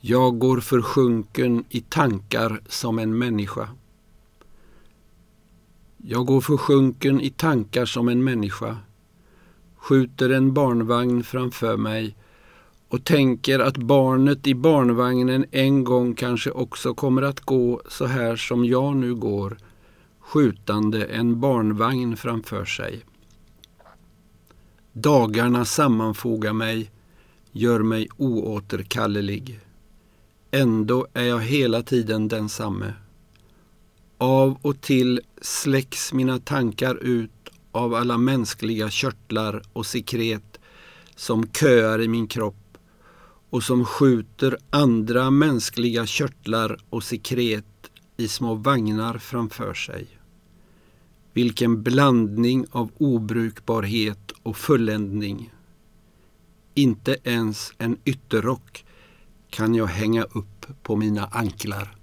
Jag går försjunken i tankar som en människa. Jag går försjunken i tankar som en människa, skjuter en barnvagn framför mig och tänker att barnet i barnvagnen en gång kanske också kommer att gå så här som jag nu går, skjutande en barnvagn framför sig. Dagarna sammanfogar mig, gör mig oåterkallelig. Ändå är jag hela tiden densamme. Av och till släcks mina tankar ut av alla mänskliga körtlar och sekret som köar i min kropp och som skjuter andra mänskliga körtlar och sekret i små vagnar framför sig. Vilken blandning av obrukbarhet och fulländning. Inte ens en ytterrock kan jag hänga upp på mina anklar.